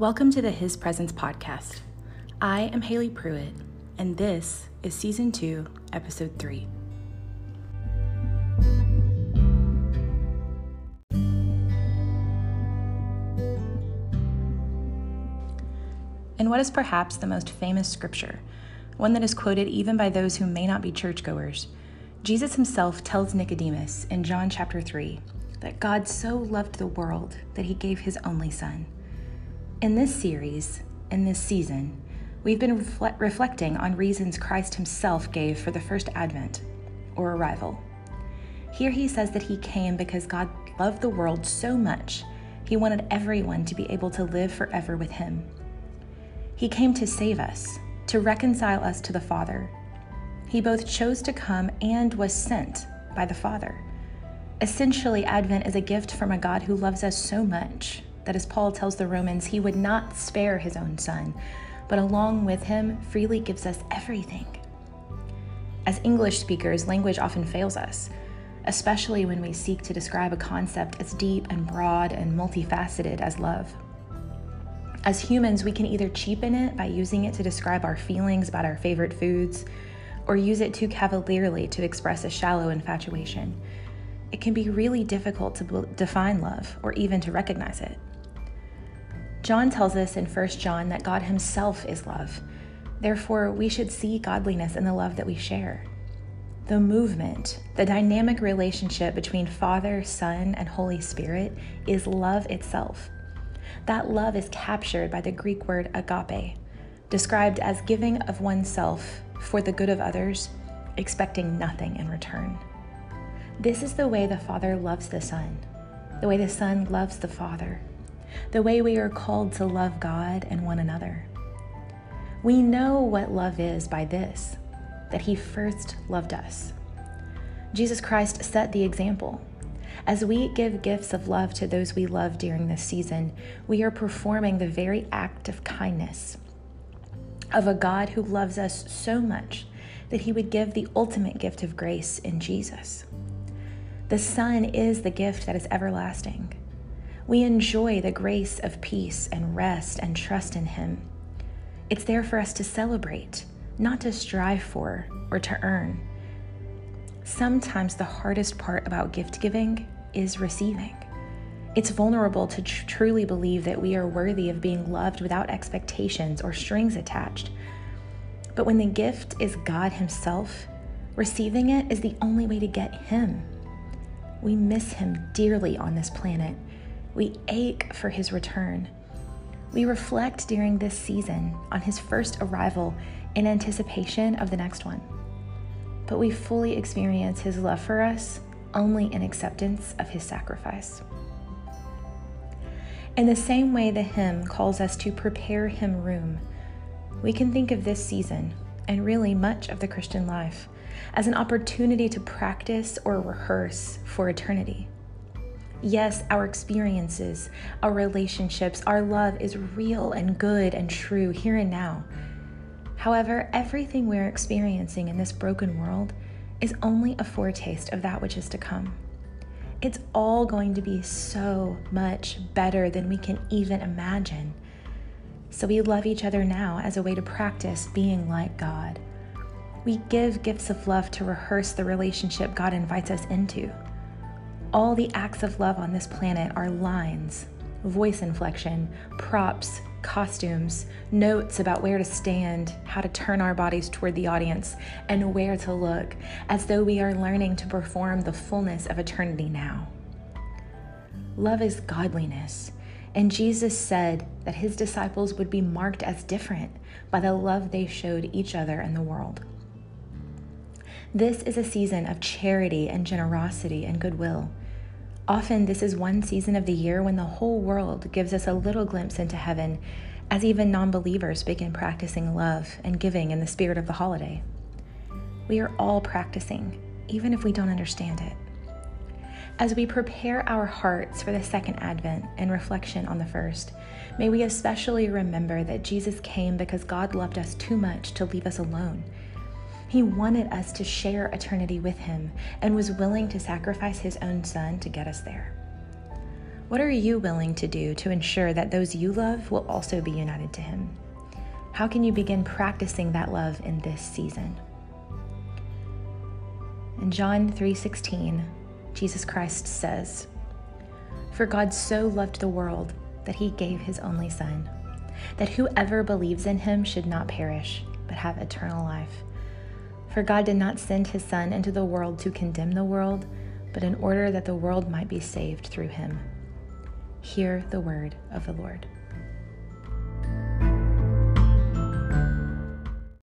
Welcome to the His Presence podcast. I am Haley Pruitt, and this is Season 2, Episode 3. In what is perhaps the most famous scripture, one that is quoted even by those who may not be churchgoers, Jesus himself tells Nicodemus in John chapter 3 that God so loved the world that he gave his only Son in this series, in this season, we've been refle- reflecting on reasons Christ himself gave for the first advent or arrival. Here he says that he came because God loved the world so much, he wanted everyone to be able to live forever with him. He came to save us, to reconcile us to the Father. He both chose to come and was sent by the Father. Essentially, Advent is a gift from a God who loves us so much that, as Paul tells the Romans, he would not spare his own son, but along with him freely gives us everything. As English speakers, language often fails us, especially when we seek to describe a concept as deep and broad and multifaceted as love. As humans, we can either cheapen it by using it to describe our feelings about our favorite foods, or use it too cavalierly to express a shallow infatuation. It can be really difficult to define love or even to recognize it. John tells us in 1 John that God himself is love. Therefore, we should see godliness in the love that we share. The movement, the dynamic relationship between Father, Son, and Holy Spirit is love itself. That love is captured by the Greek word agape, described as giving of oneself for the good of others, expecting nothing in return. This is the way the Father loves the Son, the way the Son loves the Father the way we are called to love God and one another. We know what love is by this that He first loved us. Jesus Christ set the example. As we give gifts of love to those we love during this season, we are performing the very act of kindness of a God who loves us so much that he would give the ultimate gift of grace in Jesus. The Son is the gift that is everlasting we enjoy the grace of peace and rest and trust in Him. It's there for us to celebrate, not to strive for or to earn. Sometimes the hardest part about gift giving is receiving. It's vulnerable to tr- truly believe that we are worthy of being loved without expectations or strings attached. But when the gift is God Himself, receiving it is the only way to get Him. We miss Him dearly on this planet we ache for his return. We reflect during this season on his first arrival in anticipation of the next one. But we fully experience his love for us only in acceptance of his sacrifice. In the same way the hymn calls us to prepare him room, we can think of this season, and really much of the Christian life, as an opportunity to practice or rehearse for eternity. Yes, our experiences, our relationships, our love is real and good and true here and now. However, everything we're experiencing in this broken world is only a foretaste of that which is to come. It's all going to be so much better than we can even imagine. So we love each other now as a way to practice being like God. We give gifts of love to rehearse the relationship God invites us into. All the acts of love on this planet are lines, voice inflection, props, costumes, notes about where to stand, how to turn our bodies toward the audience, and where to look, as though we are learning to perform the fullness of eternity now. Love is godliness, and Jesus said that his disciples would be marked as different by the love they showed each other and the world. This is a season of charity and generosity and goodwill. Often, this is one season of the year when the whole world gives us a little glimpse into heaven, as even non believers begin practicing love and giving in the spirit of the holiday. We are all practicing, even if we don't understand it. As we prepare our hearts for the second advent and reflection on the first, may we especially remember that Jesus came because God loved us too much to leave us alone he wanted us to share eternity with Him and was willing to sacrifice His own Son to get us there. What are you willing to do to ensure that those you love will also be united to Him? How can you begin practicing that love in this season? In John 3:16, Jesus Christ says, "For God so loved the world that he gave his only son, that whoever believes in him should not perish, but have eternal life." For God did not send his Son into the world to condemn the world, but in order that the world might be saved through him. Hear the word of the Lord.